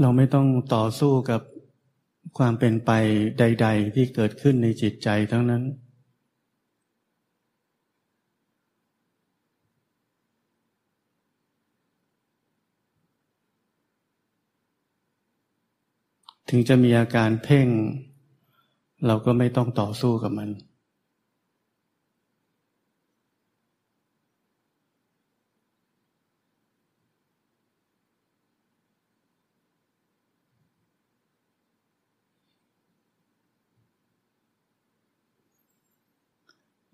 เราไม่ต้องต่อสู้กับความเป็นไปใด ๆ ที่เกิดขึ้นในจิตใจทั้งนั้น ถึงจะมีอาการเพ่ง เราก็ไม่ต้องต่อสู้กับมัน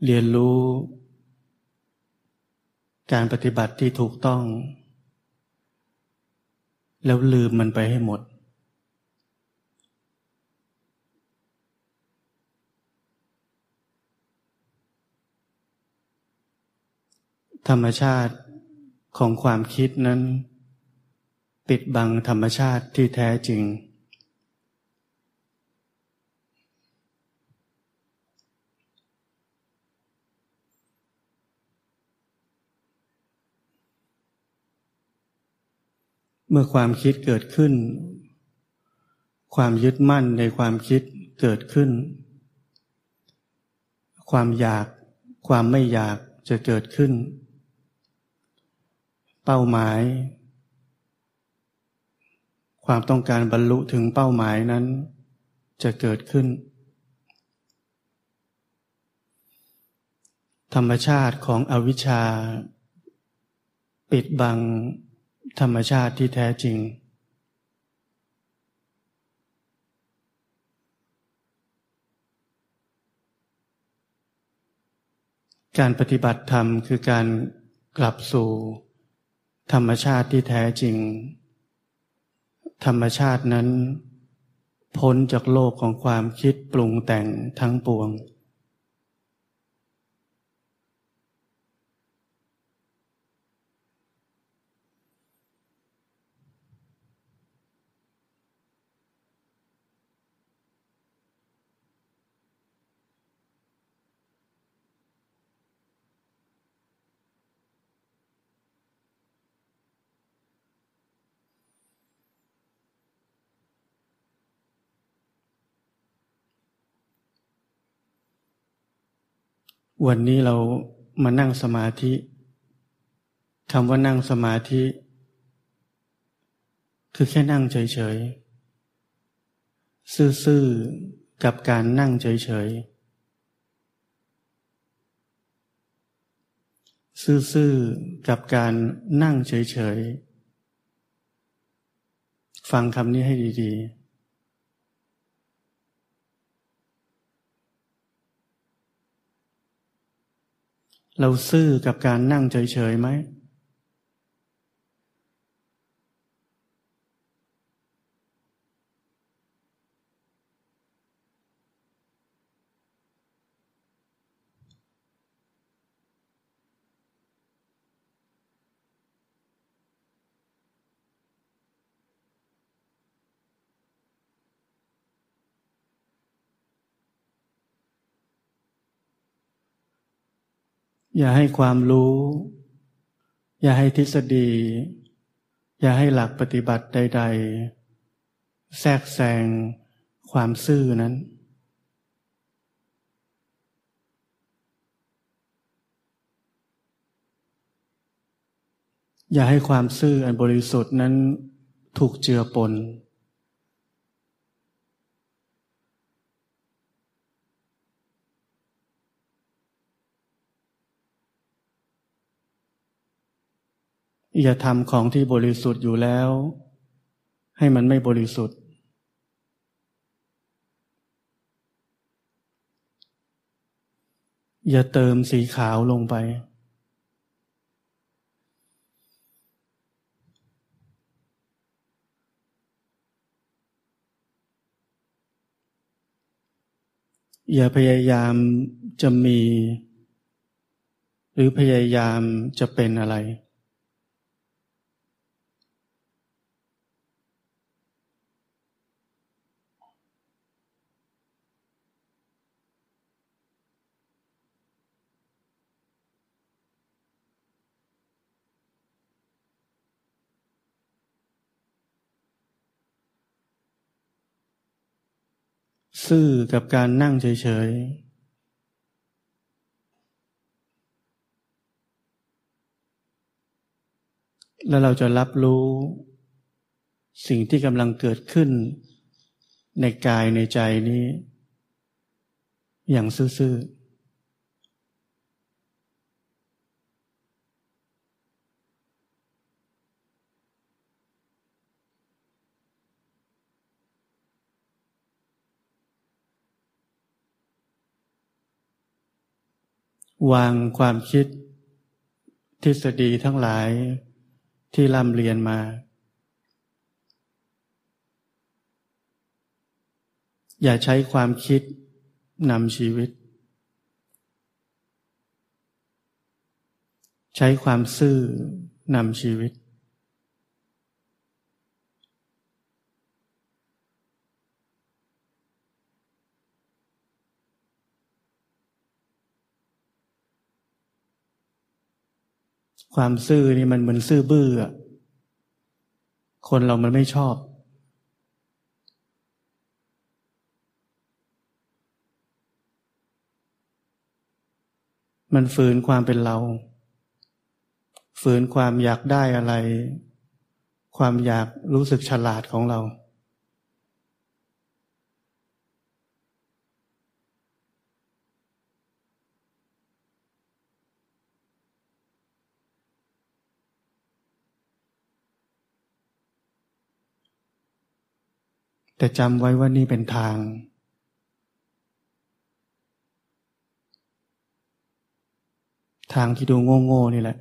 เรียนรู้ การปฏิบัติที่ถูกต้อง แล้วลืมมันไปให้หมด ธรรมชาติของความคิดนั้น ปิดบังธรรมชาติที่แท้จริง มื่อความคิดเกิดขึ้น ความยึดมั่นในความคิดเกิดขึ้น ความอยาก ความไม่อยากจะเกิดขึ้น เป้าหมาย ความต้องการบรรลุถึงเป้าหมายนั้นจะเกิดขึ้น ธรรมชาติของอวิชชา ปิดบัง ธรรมชาติที่แท้จริง การปฏิบัติธรรมคือการกลับสู่ ธรรมชาติที่แท้จริง ธรรมชาตินั้น พ้นจากโลกของความคิดปรุงแต่งทั้งปวง วันนี้เรามานั่งสมาธิคำว่านั่งสมาธิ คือแค่นั่งเฉยๆ ซื่อๆ กับการนั่งเฉยๆ ซื่อๆ กับการนั่งเฉยๆ ฟังคำนี้ให้ดี ๆ เราซื่อกับการนั่งเฉยๆไหม อย่าให้ความรู้ อย่าให้ทฤษฎี อย่าให้หลักปฏิบัติใด ๆ แทรกแซงความซื่อนั้น อย่าให้ความซื่ออันบริสุทธิ์นั้นถูกเจือปน อย่าทำของที่บริสุทธิ์อยู่แล้ว ให้มันไม่บริสุทธิ์ อย่าเติมสีขาวลงไป อย่าพยายามจะมี หรือพยายามจะเป็นอะไร ซื่อกับการนั่งเฉยๆ แล้วเราจะรับรู้สิ่งที่กำลังเกิดขึ้น ในกายในใจนี้ อย่างซื่อๆ วางความคิดทฤษฎีทั้งหลายที่ร่ำเรียนมา อย่าใช้ความคิดนำชีวิต ใช้ความซื่อนำชีวิต ความซื่อนี่มันเหมือนซื่อบื้อคนเรามันไม่ชอบ มันฝืนความเป็นเรา ฝืนความอยากได้อะไร ความอยากรู้สึกฉลาดของเรา แต่จำไว้ว่านี่เป็นทาง ทางที่ดูโง่ๆนี่แหละ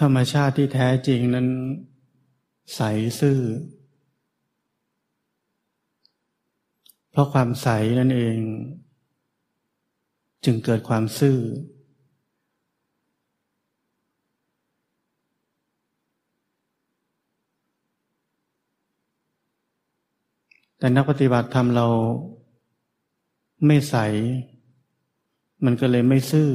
ธรรมชาติที่แท้จริงนั้น ใสซื่อ เพราะความใสนั่นเอง จึงเกิดความซื่อ แต่นักปฏิบัติธรรมเราไม่ใส มันก็เลยไม่ซื่อ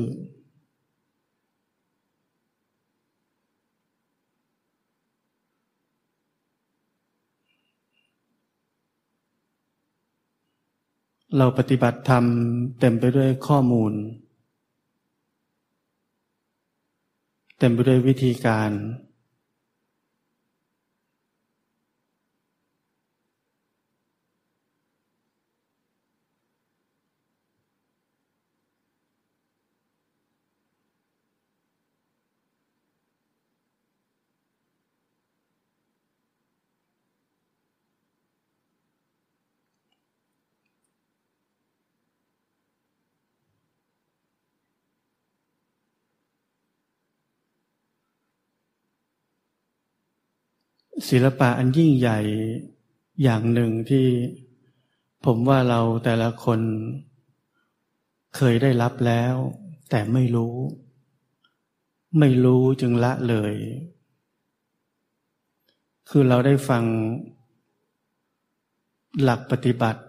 เราปฏิบัติธรรมเต็มไปด้วยข้อมูล เต็มไปด้วยวิธีการ ศิลปะอันยิ่งใหญ่อย่างหนึ่งที่ผมว่าเราแต่ละคนเคยได้รับแล้ว แต่ไม่รู้ ไม่รู้จึงละเลย คือเราได้ฟังหลักปฏิบัติ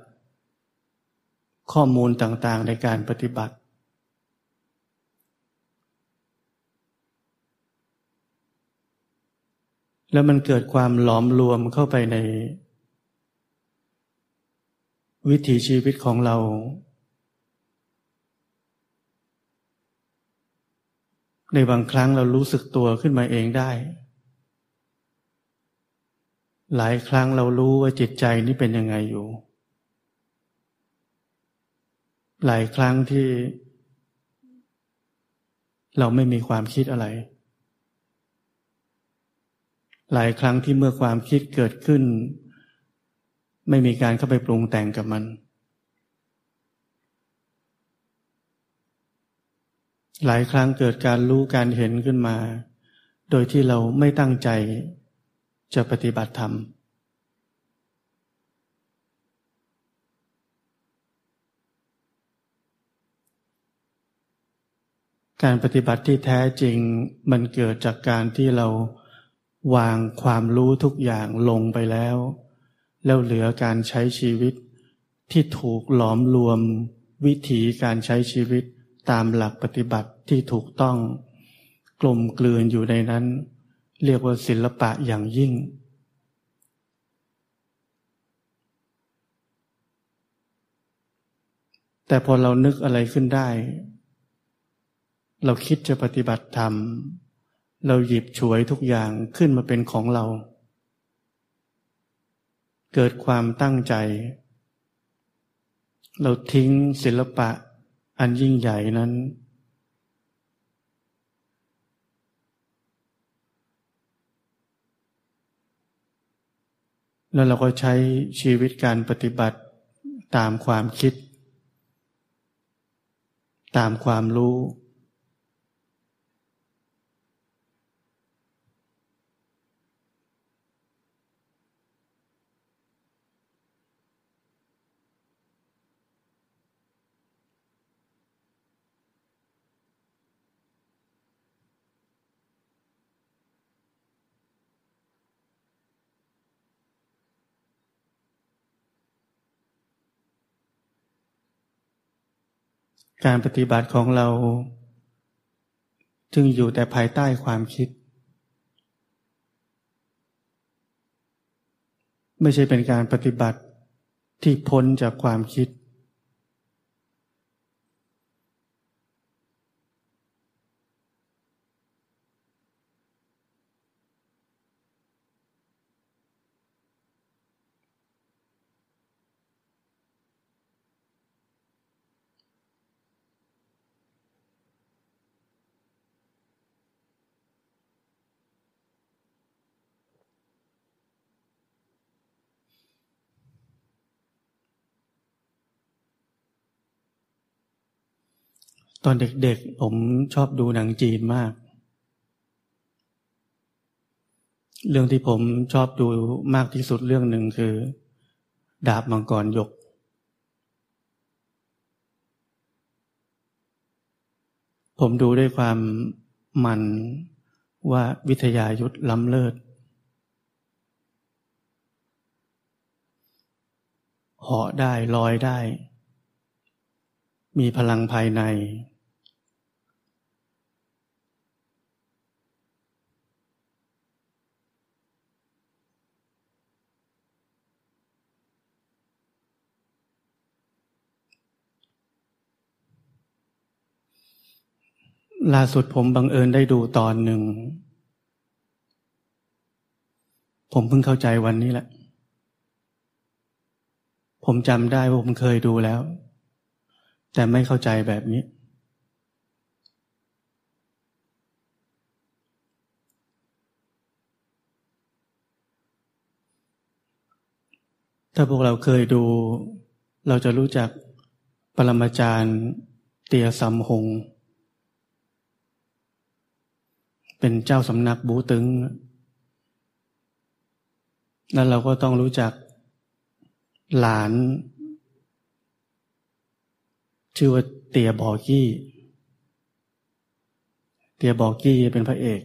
ข้อมูลต่างๆในการปฏิบัติ แล้วมันเกิดความหลอมรวมเข้าไปใน วิถีชีวิตของเรา ในบางครั้งเรารู้สึกตัวขึ้นมาเองได้ หลายครั้งเรารู้ว่าจิตใจนี้เป็นยังไงอยู่ หลายครั้งที่เราไม่มีความคิดอะไร หลายครั้งที่เมื่อความคิดเกิดขึ้น ไม่มีการเข้าไปปรุงแต่งกับมัน หลายครั้งเกิดการรู้การเห็นขึ้นมา โดยที่เราไม่ตั้งใจจะปฏิบัติธรรมการปฏิบัติที่แท้จริงมันเกิดจากการที่เรา วางความรู้ทุกอย่างลงไปแล้ว แล้วเหลือการใช้ชีวิต ที่ถูกหลอมรวม วิถีการใช้ชีวิตตามหลักปฏิบัติที่ถูกต้อง กลมกลืนอยู่ในนั้น เรียกว่าศิลปะอย่างยิ่ง แต่พอเรานึกอะไรขึ้นได้ เราคิดจะปฏิบัติธรรม เราหยิบฉวยทุกอย่างขึ้นมาเป็นของเรา เกิดความตั้งใจ เราทิ้งศิลปะอันยิ่งใหญ่นั้น แล้วเราก็ใช้ชีวิตการปฏิบัติตามความคิด ตามความรู้ การปฏิบัติของเรา จึงอยู่แต่ภายใต้ความคิด ไม่ใช่เป็นการปฏิบัติที่พ้นจากความคิด ตอนเด็กๆ ผมชอบดูหนังจีนมาก เรื่องที่ผมชอบดูมากที่สุดเรื่องหนึ่งคือ ดาบมังกรยก ผมดูด้วยความมันว่าวิทยายุทธล้ำเลิศเหาะได้ลอยได้ มีพลังภายใน ล่าสุดผมบังเอิญได้ดูตอนหนึ่ง ผมเพิ่งเข้าใจวันนี้แหละ ผมจำได้ว่าผมเคยดูแล้ว แต่ไม่เข้าใจแบบนี้ ถ้าพวกเราเคยดู เราจะรู้จักปรมาจารย์เตียซัมหง เป็นเจ้าสำนักบูตึง แล้วเราก็ต้องรู้จักหลาน ชื่อว่าเตียบอกี้ เตียบอกกี้เป็นพระเอก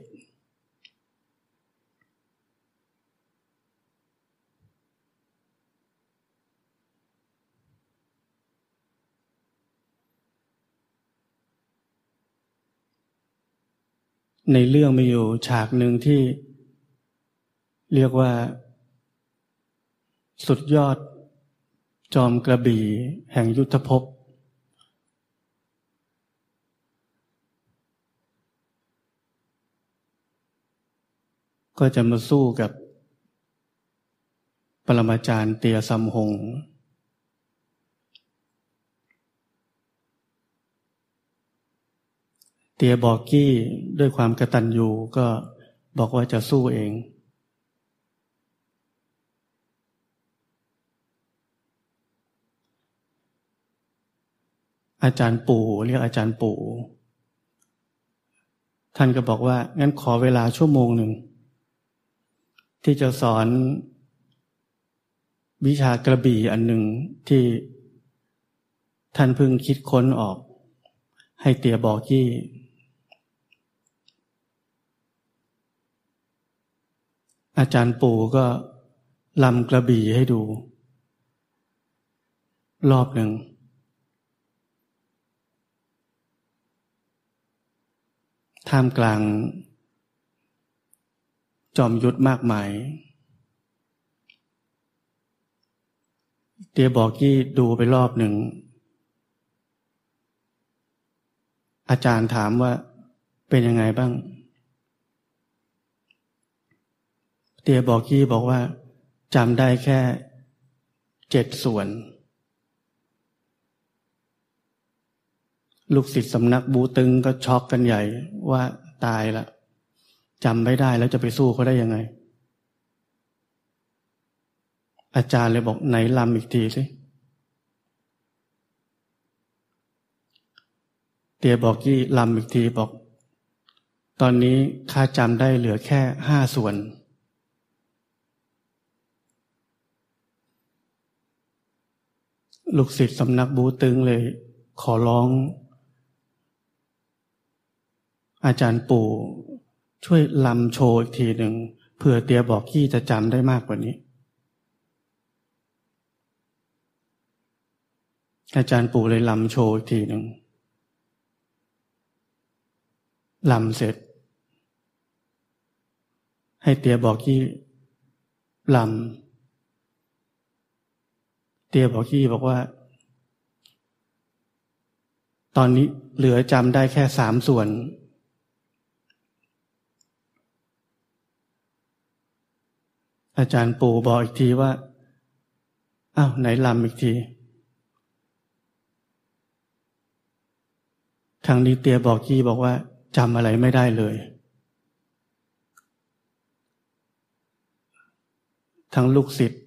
ในเรื่องมีอยู่ฉากหนึ่งที่เรียกว่า สุดยอด จอมกระบี่แห่งยุทธภพ ก็จะมาสู้กับปรมาจารย์เตียซัมหง เตียบอกกี้ด้วยความกระตันยูก็บอกว่าจะสู้เอง อาจารย์ปู่เรียกอาจารย์ปู่ ท่านก็บอกว่า งั้นขอเวลาชั่วโมงหนึ่ง ที่จะสอนวิชากระบี่อันหนึ่งที่ท่านเพิ่งคิดค้นออก ให้เตียบอกยี่ อาจารย์ปู่ก็ลำกระบี่ให้ดู รอบหนึ่ง ท่ามกลาง จอมยุทธมากมายเตียบอกยี่ดูไปรอบหนึ่ง อาจารย์ถามว่าเป็นยังไงบ้าง เตียบอกยี่บอกว่าจำได้แค่เจ็ดส่วน ลูกศิษย์สำนักบูตึงก็ช็อกกันใหญ่ว่าตายละจำไม่ได้แล้วจะไปสู้เขาได้ยังไง อาจารย์เลยบอกไหนลำอีกทีสิเตียบอกยี่ลำอีกทีบอก ตอนนี้ข้าจำได้เหลือแค่ห้าส่วน ลูกศิษย์สำนักบูตึงเลย ขอร้อง อาจารย์ปู่ ช่วยลำโชว์อีกทีหนึ่งเผื่อเตียบอกขี้จะจำได้มากกว่านี้ อาจารย์ปู่เลยลำโชว์อีกทีหนึ่งลำเสร็จ ให้เตียบอกขี้ลำ เตียบอกยี่บอกว่า ตอนนี้เหลือจำได้แค่สามส่วน อาจารย์ปู่บอกอีกทีว่าอ้าวไหนลำอีกทีทางนี้เตียบอกยี่บอกว่าจำอะไรไม่ได้เลย ทั้งลูกศิษย์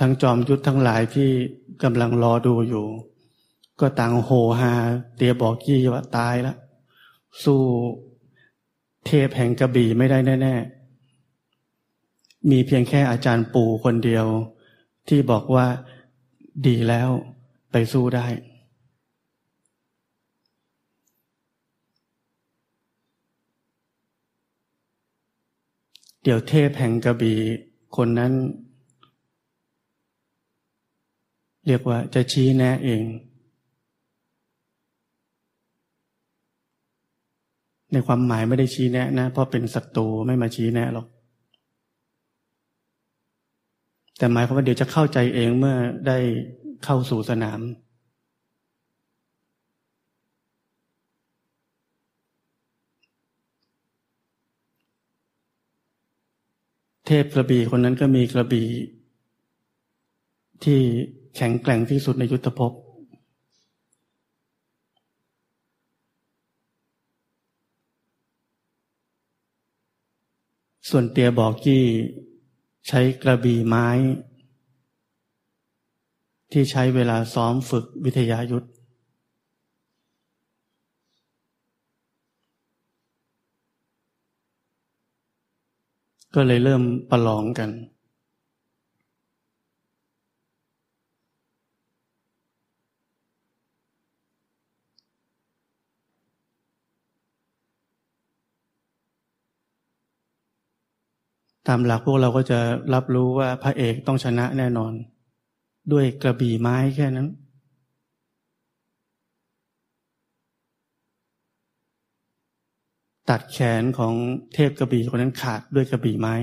ทั้งจอมยุทธทั้งหลายที่กำลังรอดูอยู่ ก็ต่างโหฮาเตียบอกยี่ว่าตายแล้วสู้เทพแห่งกระบี่ไม่ได้แน่ ๆ มีเพียงแค่อาจารย์ปู่คนเดียว ที่บอกว่าดีแล้วไปสู้ได้ เดี๋ยวเทพแห่งกระบี่คนนั้น เรียกว่าจะชี้แนะเอง ในความหมายไม่ได้ชี้แนะนะเพราะเป็นศัตรูไม่มาชี้แนะหรอกแต่หมายความว่าเดี๋ยวจะเข้าใจเองเมื่อได้เข้าสู่สนาม เทพกระบี่คนนั้นก็มีกระบี่ที่ แข็งแกร่งที่สุดในยุทธภพ ส่วนเตียบอกกี้ใช้กระบี่ไม้ ที่ใช้เวลาซ้อมฝึกวิทยายุทธก็เลยเริ่มประลองกัน ตามหลักพวกเราก็จะรับรู้ว่าพระเอกต้องชนะแน่นอน ด้วยกระบี่ไม้แค่นั้นตัดแขนของเทพกระบี่คนนั้นขาดด้วยกระบี่ไม้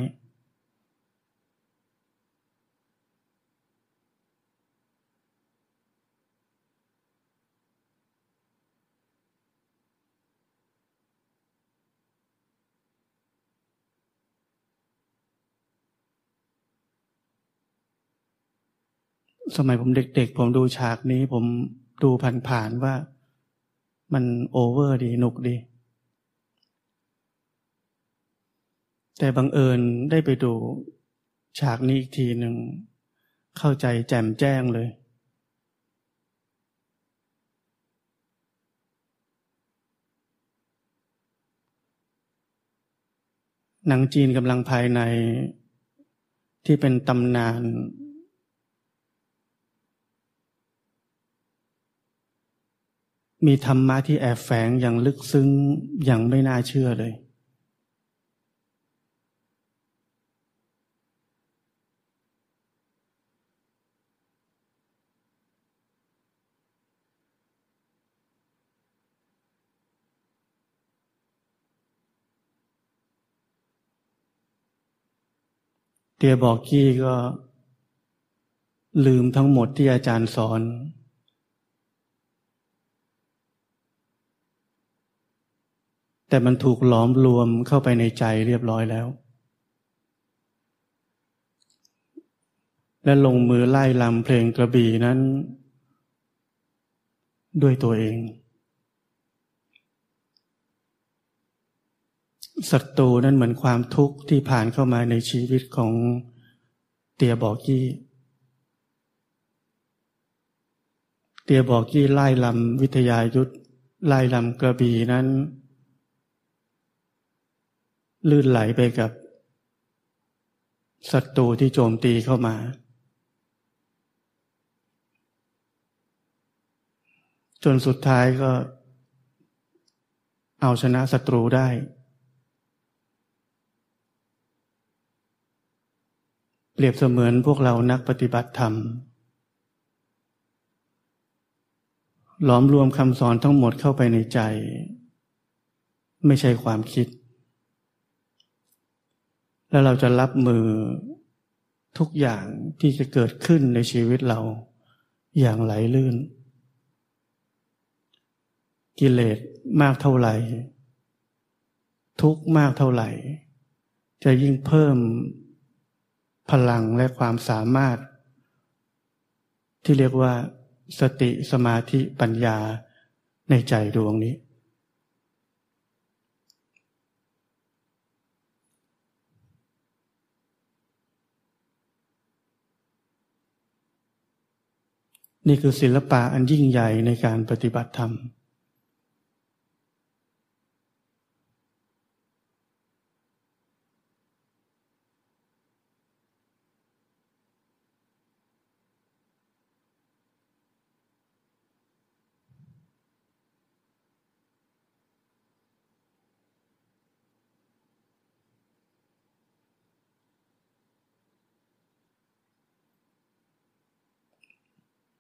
สมัยผมเด็กๆ ผมดูฉากนี้ ผมดูผ่านๆว่ามันโอเวอร์ดีหนุกดี แต่บังเอิญได้ไปดูฉากนี้อีกทีหนึ่ง เข้าใจแจ่มแจ้งเลย หนังจีนกำลังภายในที่เป็นตำนาน มีธรรมะที่แอบแฝงอย่างลึกซึ้งอย่างไม่น่าเชื่อเลย เตียบอกกี้ก็ลืมทั้งหมดที่อาจารย์สอน แต่มันถูกหลอมรวมเข้าไปในใจเรียบร้อยแล้ว และลงมือไล่ลำเพลงกระบี่นั้น ด้วยตัวเองศัตรูนั้นเหมือนความทุกข์ที่ผ่านเข้ามาในชีวิตของเตียบอกกี้เตียบอกกี้ไล่ลำวิทยายุทธไล่ลำกระบี่นั้น ลื่นไหลไปกับศัตรูที่โจมตีเข้ามา จนสุดท้ายก็ เอาชนะศัตรูได้ เปรียบเสมือนพวกเรานักปฏิบัติธรรม หลอมรวมคำสอนทั้งหมดเข้าไปในใจ ไม่ใช่ความคิด แล้วเราจะรับมือทุกอย่างที่จะเกิดขึ้นในชีวิตเราอย่างไหลลื่น กิเลสมากเท่าไหร่ ทุกมากเท่าไหร่ จะยิ่งเพิ่มพลังและความสามารถ ที่เรียกว่าสติสมาธิปัญญาในใจดวงนี้ นี่คือศิลปะอันยิ่งใหญ่ในการปฏิบัติธรรม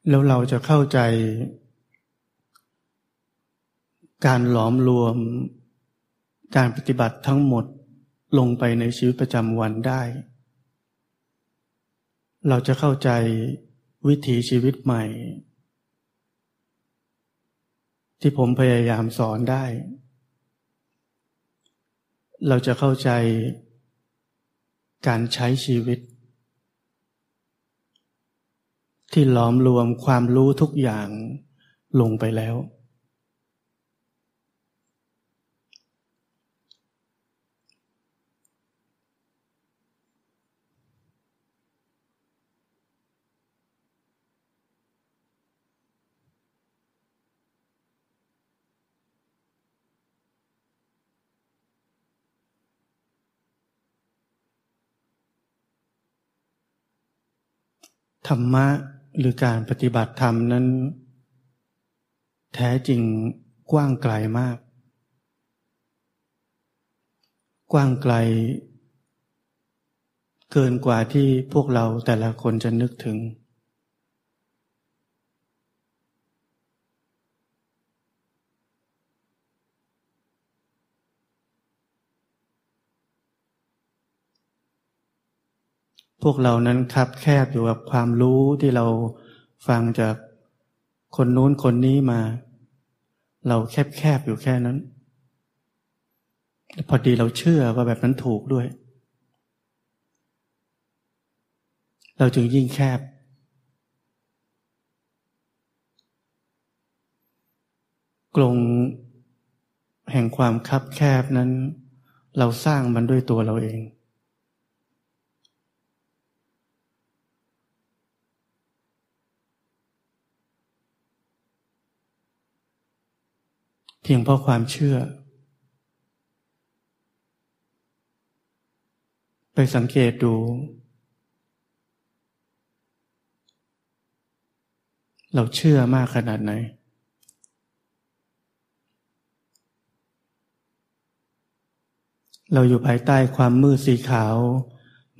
แล้วเราจะเข้าใจ การหลอมรวม การปฏิบัติทั้งหมดลงไปในชีวิตประจำวันได้ เราจะเข้าใจวิถีชีวิตใหม่ ที่ผมพยายามสอนได้ เราจะเข้าใจการใช้ชีวิต ที่หลอมรวมความรู้ทุกอย่างลงไปแล้ว ธรรมะ หรือการปฏิบัติธรรมนั้น แท้จริงกว้างไกลมาก กว้างไกล เกินกว่าที่พวกเราแต่ละคนจะนึกถึง พวกเรานั้นคับแคบอยู่กับความรู้ที่เราฟังจากคนนู้นคนนี้มา เราแคบแคบอยู่แค่นั้น พอดีเราเชื่อว่าแบบนั้นถูกด้วย เราจึงยิ่งแคบ กลงแห่งความคับแคบนั้น เราสร้างมันด้วยตัวเราเอง เพียงเพราะความเชื่อ ไปสังเกตดู เราเชื่อมากขนาดไหน เราอยู่ภายใต้ความมืดสีขาว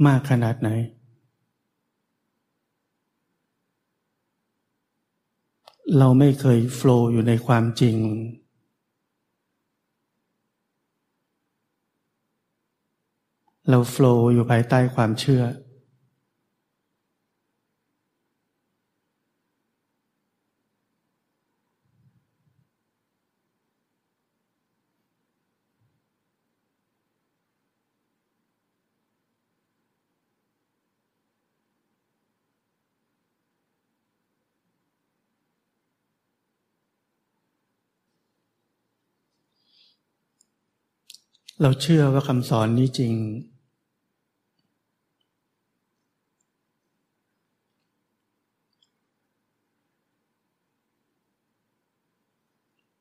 มากขนาดไหน เราไม่เคยโฟล์อยู่ในความจริง เราโฟล์อยู่ภายใต้ความเชื่อ เราเชื่อว่าคำสอนนี้จริง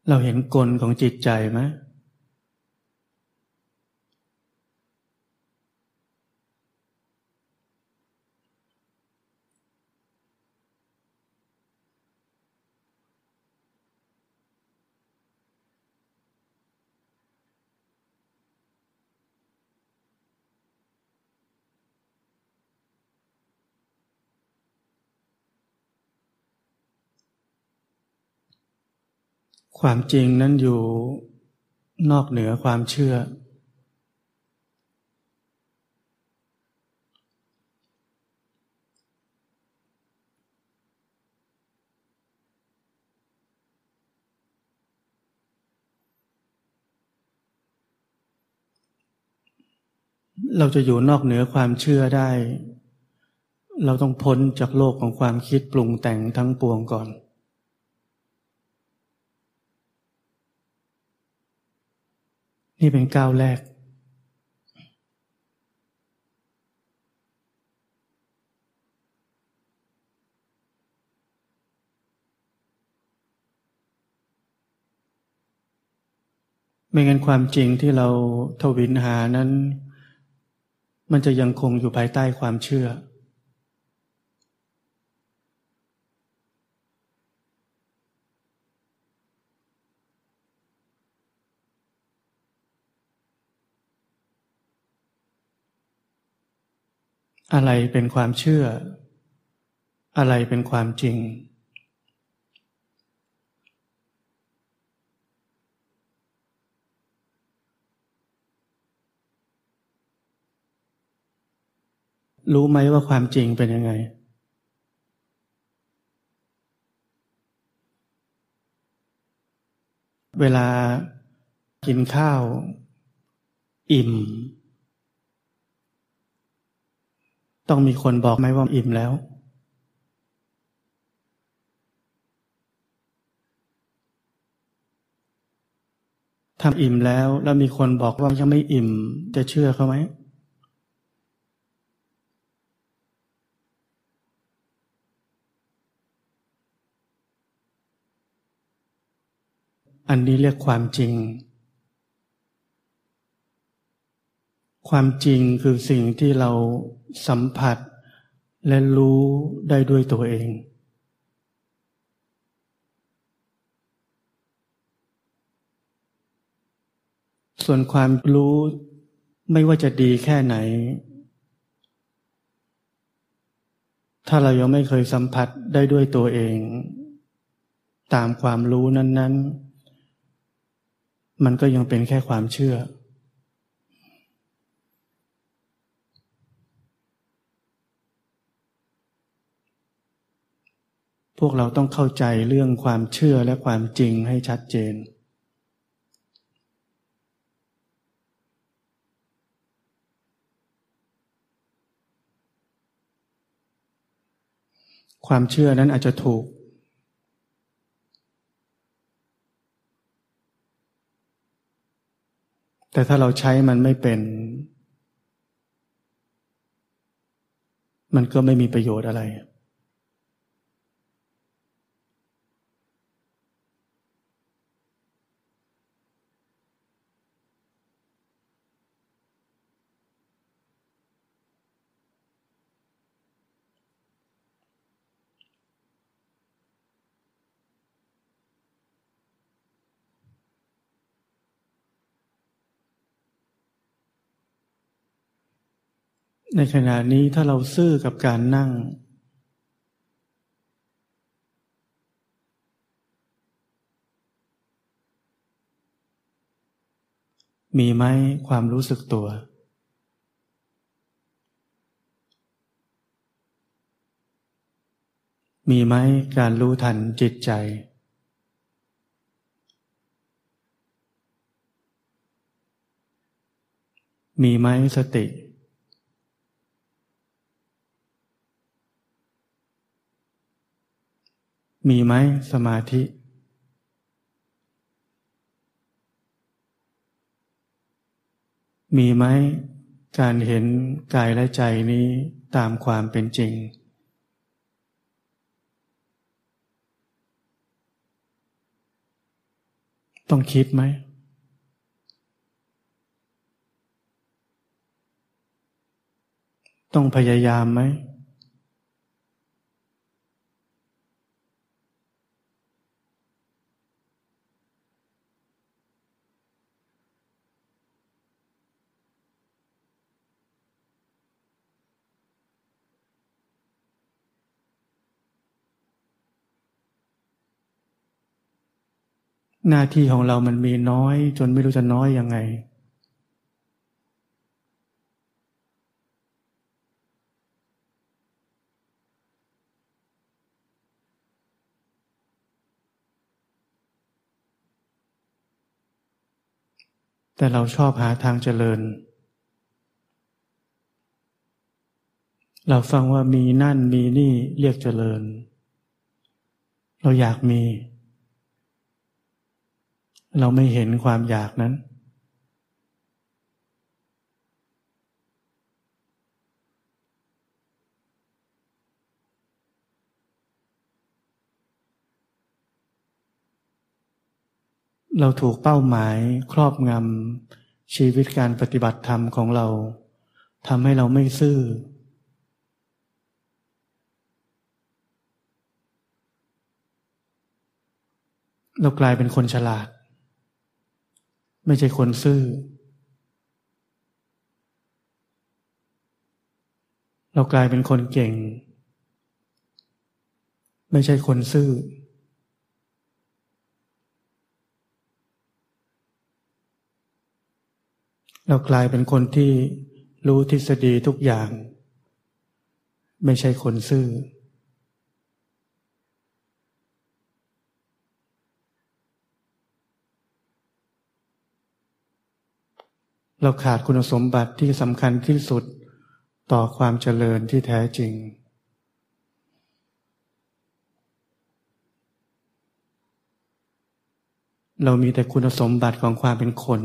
เราเห็นกลของจิตใจไหม ความจริงนั้นอยู่นอกเหนือความเชื่อ เราจะอยู่นอกเหนือความเชื่อได้ เราต้องพ้นจากโลกของความคิดปรุงแต่งทั้งปวงก่อน นี่เป็นก้าวแรก ไม่งั้นความจริงที่เราทวินหานั้น มันจะยังคงอยู่ภายใต้ความเชื่อ อะไรเป็นความเชื่อ อะไรเป็นความจริง รู้ไหมว่าความจริงเป็นยังไง เวลากินข้าว อิ่ม ต้องมีคนบอกไหมว่าอิ่มแล้วทำอิ่มแล้วแล้วมีคนบอกว่ายังไม่อิ่ม จะเชื่อเขาไหมอันนี้เรียกความจริง ความจริงคือสิ่งที่เราสัมผัสและรู้ได้ด้วยตัวเอง ส่วนความรู้ไม่ว่าจะดีแค่ไหน ถ้าเรายังไม่เคยสัมผัสได้ด้วยตัวเอง ตามความรู้นั้น ๆ มันก็ยังเป็นแค่ความเชื่อพ วกเราต้องเข้าใจเรื่องความเชื่อและความจริงให้ชัดเจน ความเชื่อนั้นอาจจะถูก แต่ถ้าเราใช้มันไม่เป็น มันก็ไม่มีประโยชน์อะไร ในขณะนี้ถ้าเราซื่อกับการนั่ง มีไหมความรู้สึกตัว มีไหมการรู้ทันจิตใจ มีไหมสติ มีไหมสมาธิ มีไหมการเห็นกายและใจนี้ตามความเป็นจริง ต้องคิดไหม ต้องพยายามไหม หน้าที่ของเรามันมีน้อย จนไม่รู้จะน้อยยังไง แต่เราชอบหาทางเจริญ เราฟังว่ามีนั่นมีนี่เรียกเจริญ เราอยากมี เราไม่เห็นความอยากนั้น เราถูกเป้าหมายครอบงำชีวิตการปฏิบัติธรรมของเราทำให้เราไม่ซื่อเรากลายเป็นคนฉลาด ไม่ใช่คนซื่อ เรากลายเป็นคนเก่ง ไม่ใช่คนซื่อ เรากลายเป็นคนที่รู้ทฤษฎีทุกอย่าง ไม่ใช่คนซื่อ เราขาดคุณสมบัติที่สำคัญที่สุดต่อความเจริญที่แท้จริง เรามีแต่คุณสมบัติของความเป็นคน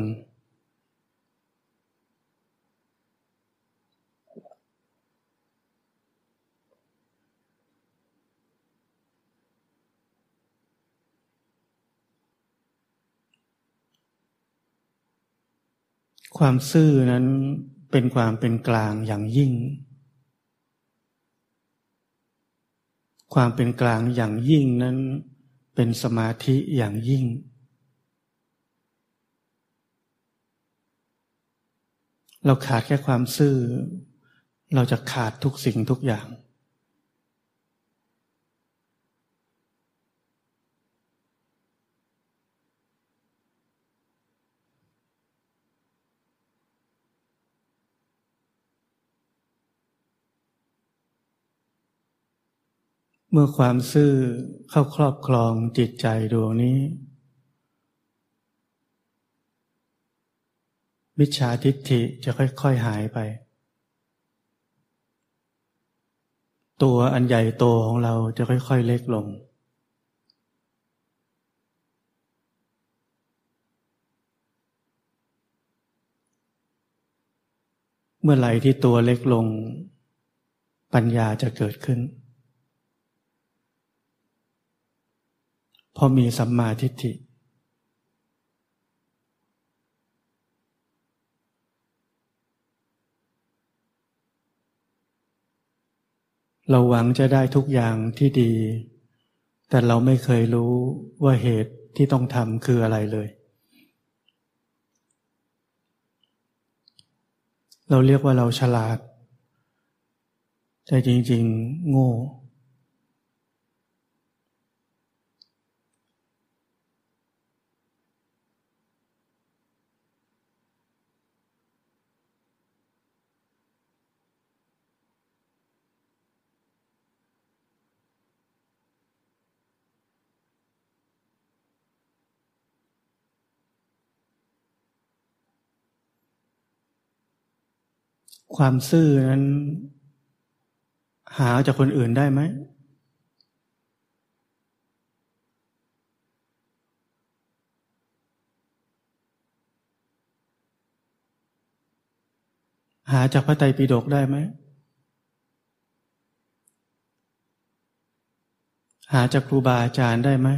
ความซื่อนั้นเป็นความเป็นกลางอย่างยิ่ง ความเป็นกลางอย่างยิ่งนั้นเป็นสมาธิอย่างยิ่ง เราขาดแค่ความซื่อ เราจะขาดทุกสิ่งทุกอย่างเมื่อความซื่อเข้าครอบครองจิตใจดวงนี้มิจฉาทิฏฐิจะค่อย ๆ หายไป ตัวอันใหญ่โตของเราจะค่อย ๆ เล็กลง เมื่อไหร่ที่ตัวเล็กลง ปัญญาจะเกิดขึ้น พอมีสัมมาทิฏฐิ เราหวังจะได้ทุกอย่างที่ดี แต่เราไม่เคยรู้ว่าเหตุที่ต้องทำคืออะไรเลย เราเรียกว่าเราฉลาด แต่จริง ๆ โง่ ความซื่อนั้น หาจากคนอื่นได้ไหม หาจากพระไตรปิฎกได้ไหม หาจากครูบาอาจารย์ได้ไหม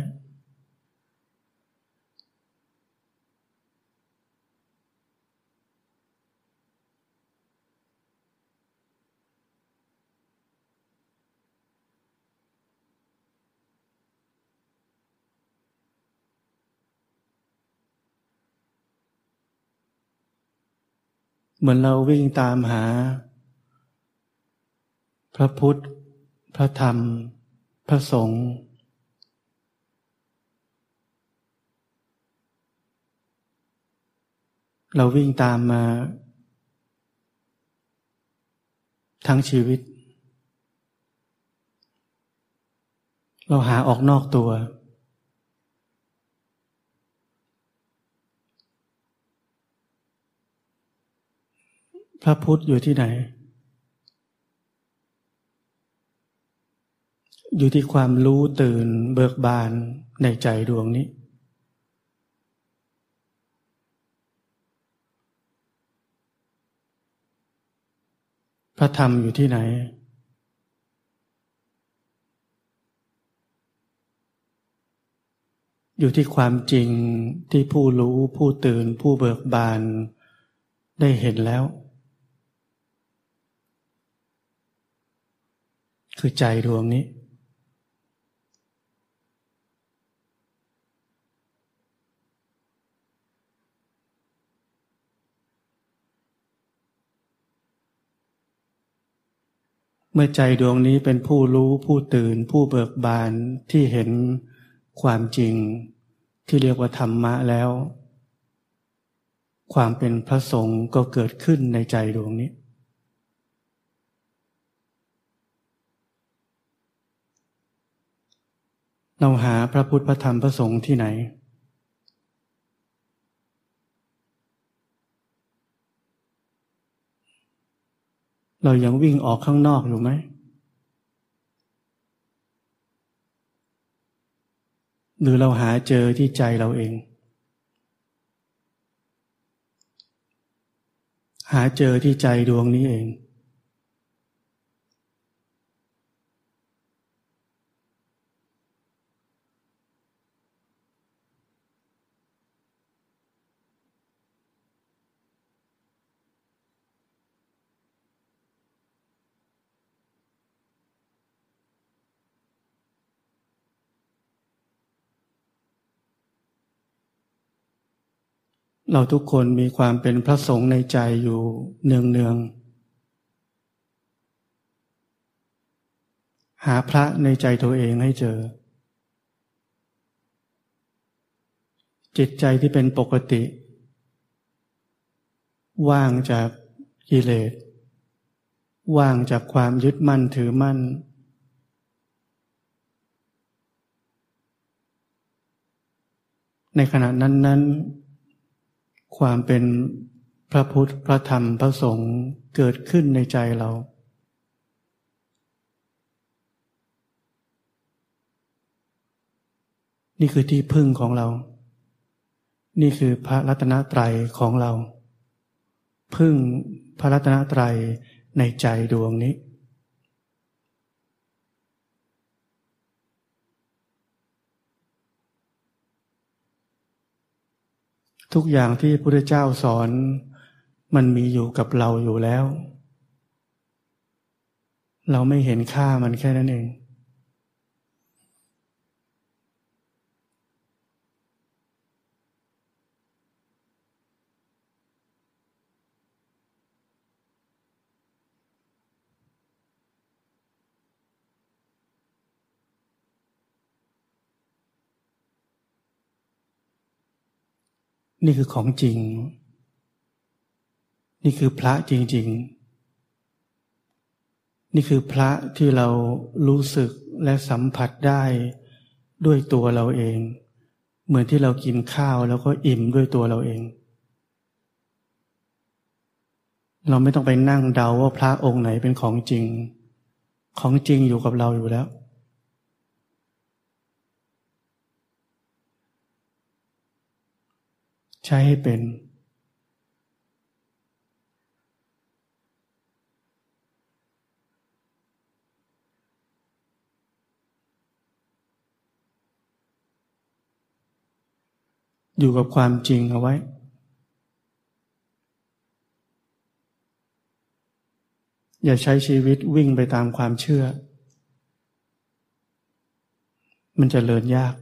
เหมือนเราวิ่งตามหา พระพุทธ พระธรรม พระสงฆ์เราวิ่งตามมา ทั้งชีวิต เราหาออกนอกตัว พระพุทธอยู่ที่ไหน อยู่ที่ความรู้ตื่นเบิกบานในใจดวงนี้ พระธรรมอยู่ที่ไหน อยู่ที่ความจริงที่ผู้รู้ผู้ตื่นผู้เบิกบานได้เห็นแล้ว คือใจดวงนี้ เมื่อใจดวงนี้เป็นผู้รู้ผู้ตื่น ผู้เบิกบานที่เห็นความจริงที่เรียกว่าธรรมะแล้ว ความเป็นพระสงฆ์ก็เกิดขึ้นในใจดวงนี้ เราหาพระพุทธพระธรรมพระสงฆ์ที่ไหน เรายังวิ่งออกข้างนอกอยู่ไหม หรือเราหาเจอที่ใจเราเอง หาเจอที่ใจดวงนี้เอง เราทุกคนมีความเป็นพระสงฆ์ในใจอยู่เนืองเนืองหาพระในใจตัวเองให้เจอ จิตใจที่เป็นปกติ ว่างจากกิเลสว่างจากความยึดมั่นถือมั่น ในขณะนั้นนั้น ความเป็นพระพุทธพระธรรมพระสงฆ์เกิดขึ้นในใจเรา นี่คือที่พึ่งของเรา นี่คือพระรัตนตรัยของเรา พึ่งพระรัตนตรัยในใจดวงนี้ ทุกอย่างที่พระพุทธเจ้าสอน มันมีอยู่กับเราอยู่แล้ว เราไม่เห็นค่ามันแค่นั้นเอง นี่คือของจริง นี่คือพระจริง ๆ นี่คือพระที่เรารู้สึกและสัมผัสได้ด้วยตัวเราเอง เหมือนที่เรากินข้าวแล้วก็อิ่มด้วยตัวเราเอง เราไม่ต้องไปนั่งเดาว่าพระองค์ไหนเป็นของจริง ของจริงอยู่กับเราอยู่แล้ว ใช้ให้เป็น อยู่กับความจริงเอาไว้อย่าใช้ชีวิตวิ่งไปตามความเชื่อ มันจะเลินยาก